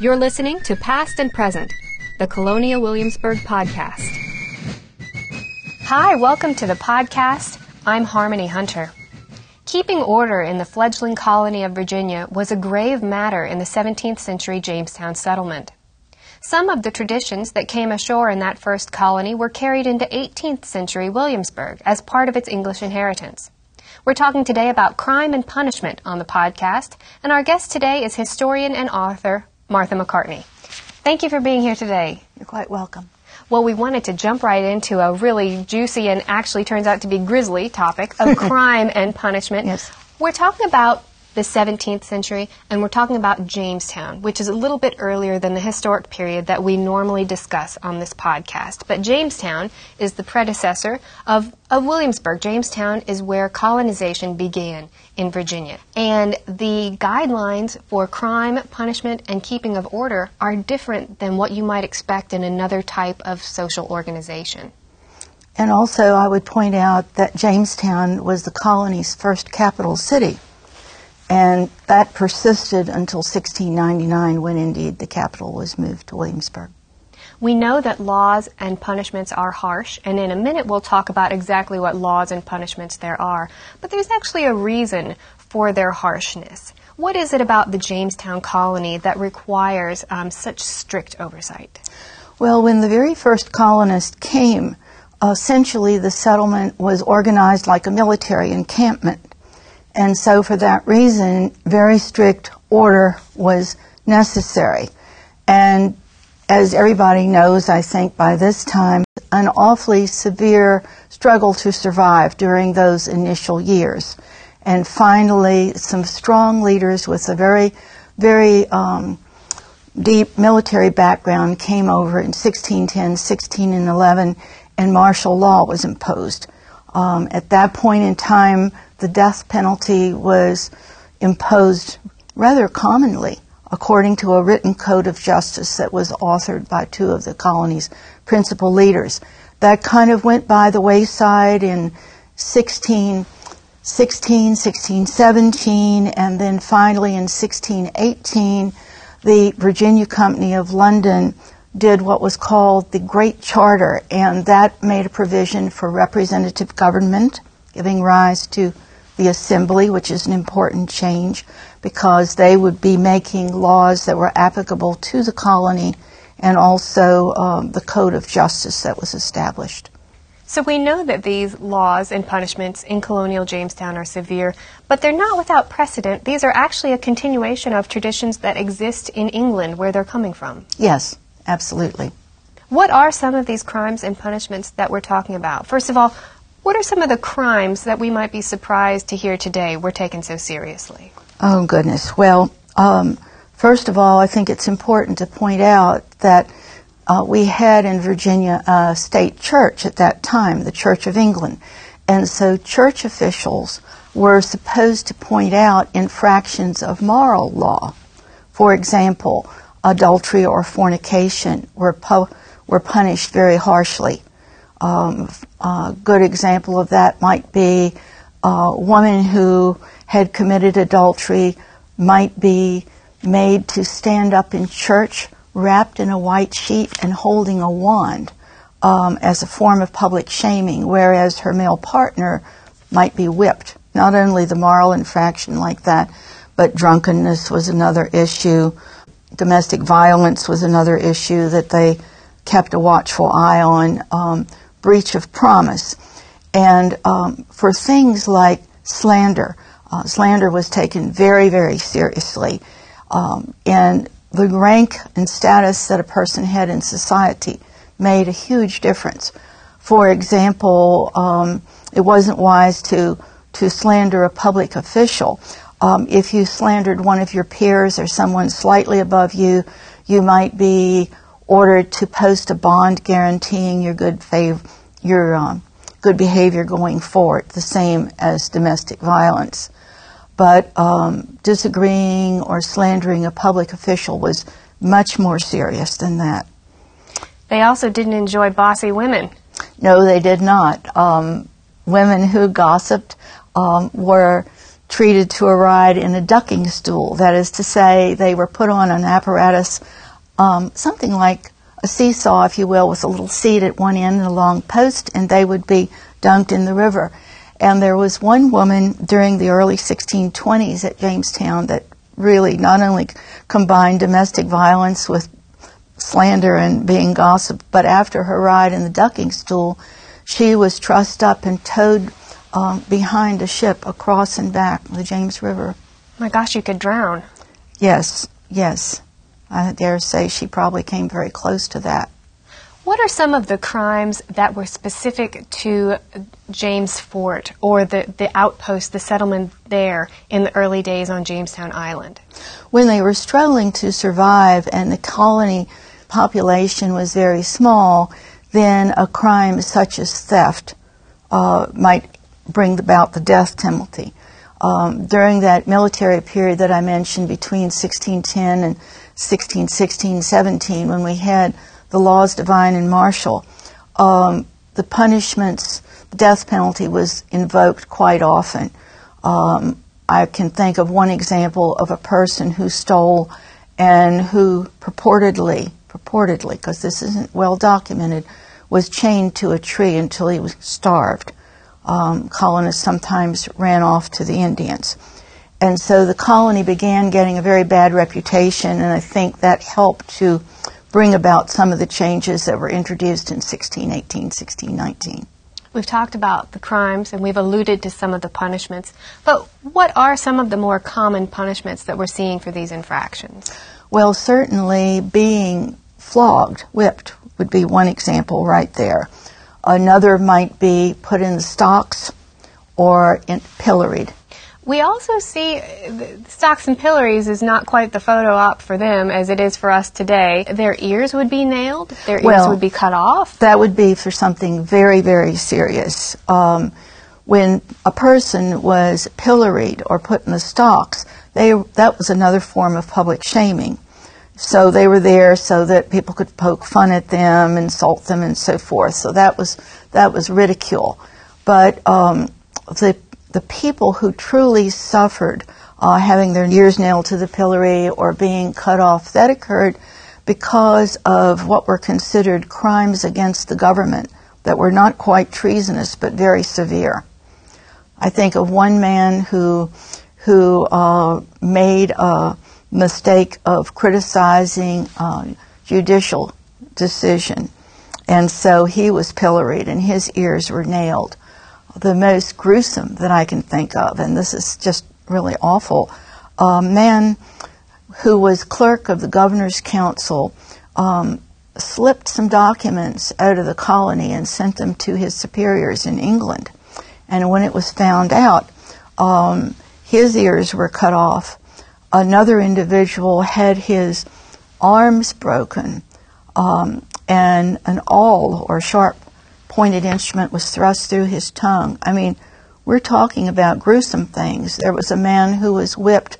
You're listening to Past and Present, the Colonial Williamsburg podcast. Hi, welcome to the podcast. I'm Harmony Hunter. Keeping order in the fledgling colony of Virginia was a grave matter in the 17th century Jamestown settlement. Some of the traditions that came ashore in that first colony were carried into 18th century Williamsburg as part of its English inheritance. We're talking today about crime and punishment on the podcast, and our guest today is historian and author Martha McCartney. Thank you for being here today. You're quite welcome. Well, we wanted to jump right into a really juicy and actually turns out to be grisly topic of crime and punishment. Yes. We're talking about the 17th century, and we're talking about Jamestown, which is a little bit earlier than the historic period that we normally discuss on this podcast. But Jamestown is the predecessor of, of Williamsburg. Jamestown is where colonization began in Virginia. And the guidelines for crime, punishment, and keeping of order are different than what you might expect in another type of social organization. And also, I would point out that Jamestown was the colony's first capital city. And that persisted until 1699 when indeed the capital was moved to Williamsburg. We know that laws and punishments are harsh, and in a minute we'll talk about exactly what laws and punishments there are. But there's actually a reason for their harshness. What is it about the Jamestown colony that requires um, such strict oversight? Well, when the very first colonists came, essentially the settlement was organized like a military encampment. And so, for that reason, very strict order was necessary. And as everybody knows, I think by this time, an awfully severe struggle to survive during those initial years. And finally, some strong leaders with a very, very um, deep military background came over in 1610, 1611, and martial law was imposed. Um, at that point in time, the death penalty was imposed rather commonly according to a written code of justice that was authored by two of the colony's principal leaders. That kind of went by the wayside in 1616, 1617, and then finally in 1618, the Virginia Company of London did what was called the Great Charter, and that made a provision for representative government, giving rise to the assembly, which is an important change because they would be making laws that were applicable to the colony and also um, the code of justice that was established. So we know that these laws and punishments in colonial Jamestown are severe, but they're not without precedent. These are actually a continuation of traditions that exist in England where they're coming from. Yes, absolutely. What are some of these crimes and punishments that we're talking about? First of all, what are some of the crimes that we might be surprised to hear today were taken so seriously? Oh, goodness. Well, um, first of all, I think it's important to point out that uh, we had in Virginia a state church at that time, the Church of England. And so church officials were supposed to point out infractions of moral law. For example, adultery or fornication were, pu- were punished very harshly. Um, a good example of that might be a woman who had committed adultery might be made to stand up in church wrapped in a white sheet and holding a wand um, as a form of public shaming, whereas her male partner might be whipped. Not only the moral infraction like that, but drunkenness was another issue. Domestic violence was another issue that they kept a watchful eye on. Um, breach of promise. And um, for things like slander, uh, slander was taken very, very seriously. Um, and the rank and status that a person had in society made a huge difference. For example, um, it wasn't wise to, to slander a public official. Um, if you slandered one of your peers or someone slightly above you, you might be ordered to post a bond guaranteeing your good favor, your um, good behavior going forward, the same as domestic violence. But um, disagreeing or slandering a public official was much more serious than that. They also didn't enjoy bossy women. No, they did not. Um, women who gossiped um, were treated to a ride in a ducking stool. That is to say, they were put on an apparatus, um, something like a seesaw, if you will, with a little seat at one end and a long post, and they would be dunked in the river. And there was one woman during the early 1620s at Jamestown that really not only combined domestic violence with slander and being gossiped, but after her ride in the ducking stool, she was trussed up and towed uh, behind a ship across and back the James River. My gosh, you could drown. Yes, yes. I dare say she probably came very close to that. What are some of the crimes that were specific to James Fort or the, the outpost, the settlement there in the early days on Jamestown Island? When they were struggling to survive and the colony population was very small, then a crime such as theft uh, might bring about the death penalty. Um, during that military period that I mentioned between 1610 and 1616 17, when we had the laws divine and martial, um, the punishments, the death penalty was invoked quite often. Um, I can think of one example of a person who stole and who purportedly, purportedly, because this isn't well documented, was chained to a tree until he was starved. Um, colonists sometimes ran off to the Indians. And so the colony began getting a very bad reputation, and I think that helped to bring about some of the changes that were introduced in 1618, 1619. We've talked about the crimes and we've alluded to some of the punishments, but what are some of the more common punishments that we're seeing for these infractions? Well, certainly being flogged, whipped, would be one example right there. Another might be put in the stocks or in, pilloried. We also see stocks and pillories is not quite the photo op for them as it is for us today. Their ears would be nailed. Their well, ears would be cut off. That would be for something very, very serious. Um, when a person was pilloried or put in the stocks, they, that was another form of public shaming. So they were there so that people could poke fun at them, insult them, and so forth. So that was that was ridicule. But um, the the people who truly suffered uh, having their ears nailed to the pillory or being cut off, that occurred because of what were considered crimes against the government that were not quite treasonous but very severe. I think of one man who who uh, made a mistake of criticizing uh, judicial decision, and so he was pilloried and his ears were nailed the most gruesome that I can think of, and this is just really awful. A man who was clerk of the governor's council um, slipped some documents out of the colony and sent them to his superiors in England. And when it was found out, um, his ears were cut off. Another individual had his arms broken, um, and an awl or sharp pointed instrument was thrust through his tongue. I mean, we're talking about gruesome things. There was a man who was whipped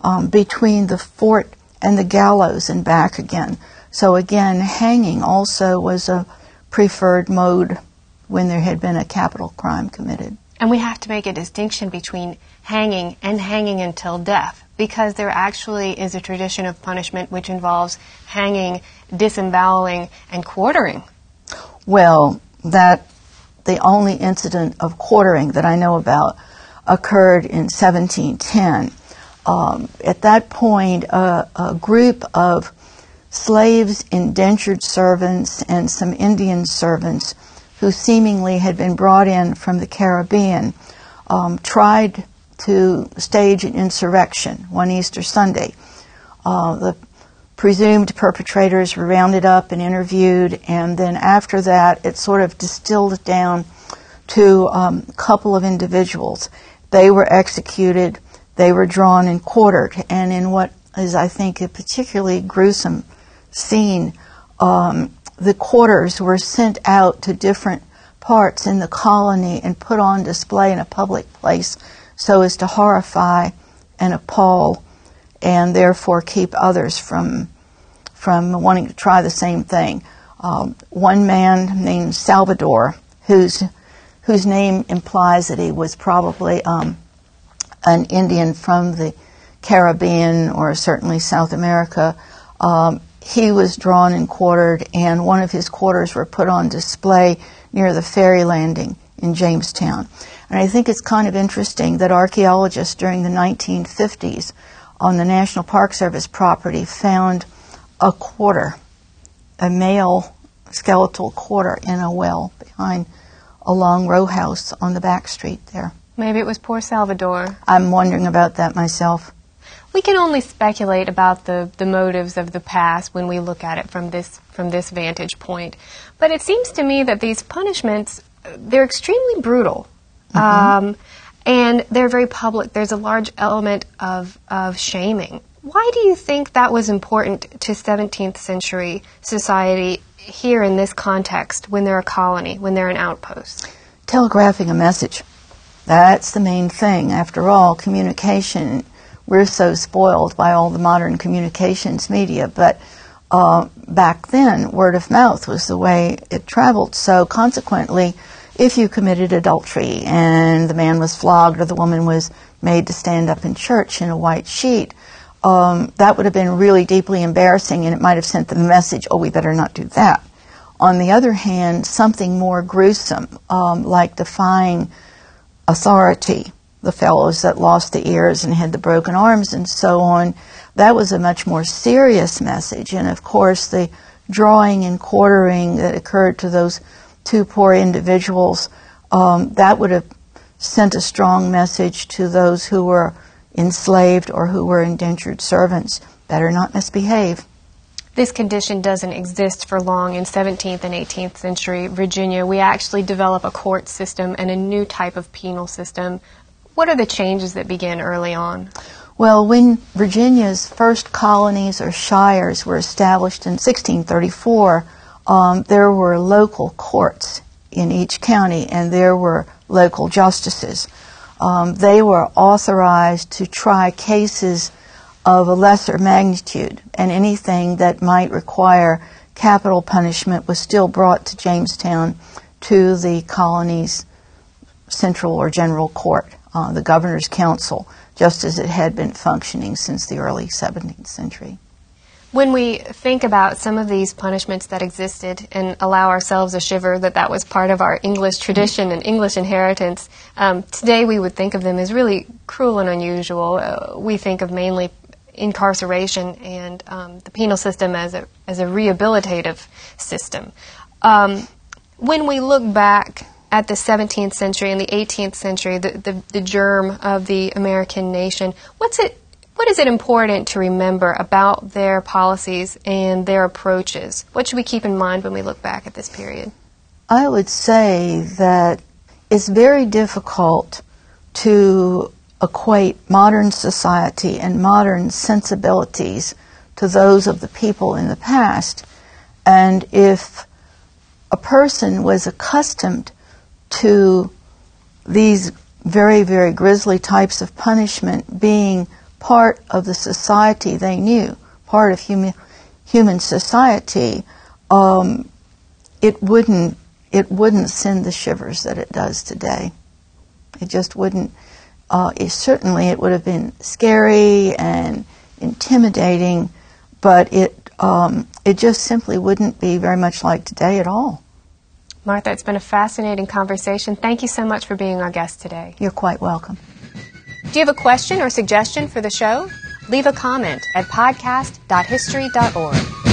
um, between the fort and the gallows and back again. So again, hanging also was a preferred mode when there had been a capital crime committed. And we have to make a distinction between hanging and hanging until death because there actually is a tradition of punishment which involves hanging, disemboweling, and quartering. Well, that the only incident of quartering that I know about occurred in 1710. Um, at that point, uh, a group of slaves, indentured servants, and some Indian servants who seemingly had been brought in from the Caribbean um, tried to stage an insurrection one Easter Sunday. Uh, the presumed perpetrators were rounded up and interviewed, and then after that, it sort of distilled down to um, a couple of individuals. They were executed, they were drawn and quartered, and in what is, I think, a particularly gruesome scene, um, the quarters were sent out to different parts in the colony and put on display in a public place so as to horrify and appall and therefore keep others from from wanting to try the same thing. Um, one man named Salvador, whose whose name implies that he was probably um, an Indian from the Caribbean or certainly South America, um, he was drawn and quartered, and one of his quarters were put on display near the ferry landing in Jamestown. And I think it's kind of interesting that archaeologists during the 1950s on the National Park Service property found a quarter, a male skeletal quarter in a well behind a long row house on the back street there. Maybe it was poor Salvador. I'm wondering about that myself. We can only speculate about the, the motives of the past when we look at it from this from this vantage point. But it seems to me that these punishments they're extremely brutal. Mm-hmm. Um, and they're very public. There's a large element of, of shaming. Why do you think that was important to 17th century society here in this context when they're a colony, when they're an outpost? Telegraphing a message. That's the main thing. After all, communication, we're so spoiled by all the modern communications media, but uh, back then, word of mouth was the way it traveled. So, consequently, if you committed adultery and the man was flogged or the woman was made to stand up in church in a white sheet, um, that would have been really deeply embarrassing and it might have sent the message, oh, we better not do that. On the other hand, something more gruesome, um, like defying authority, the fellows that lost the ears and had the broken arms and so on, that was a much more serious message. And of course, the drawing and quartering that occurred to those two poor individuals, um, that would have sent a strong message to those who were enslaved or who were indentured servants. Better not misbehave. This condition doesn't exist for long in 17th and 18th century Virginia. We actually develop a court system and a new type of penal system. What are the changes that begin early on? Well, when Virginia's first colonies or shires were established in 1634, um, there were local courts in each county and there were local justices. Um, they were authorized to try cases of a lesser magnitude, and anything that might require capital punishment was still brought to Jamestown to the colony's central or general court, uh, the governor's council, just as it had been functioning since the early 17th century. When we think about some of these punishments that existed and allow ourselves a shiver that that was part of our English tradition and English inheritance, um, today we would think of them as really cruel and unusual. Uh, we think of mainly incarceration and um, the penal system as a, as a rehabilitative system. Um, when we look back at the 17th century and the 18th century, the, the, the germ of the American nation, what's it what is it important to remember about their policies and their approaches? What should we keep in mind when we look back at this period? I would say that it's very difficult to equate modern society and modern sensibilities to those of the people in the past. And if a person was accustomed to these very, very grisly types of punishment being part of the society they knew, part of human human society, um, it wouldn't it wouldn't send the shivers that it does today. It just wouldn't. Uh, it, certainly, it would have been scary and intimidating, but it um, it just simply wouldn't be very much like today at all. Martha, it's been a fascinating conversation. Thank you so much for being our guest today. You're quite welcome. Do you have a question or suggestion for the show? Leave a comment at podcast.history.org.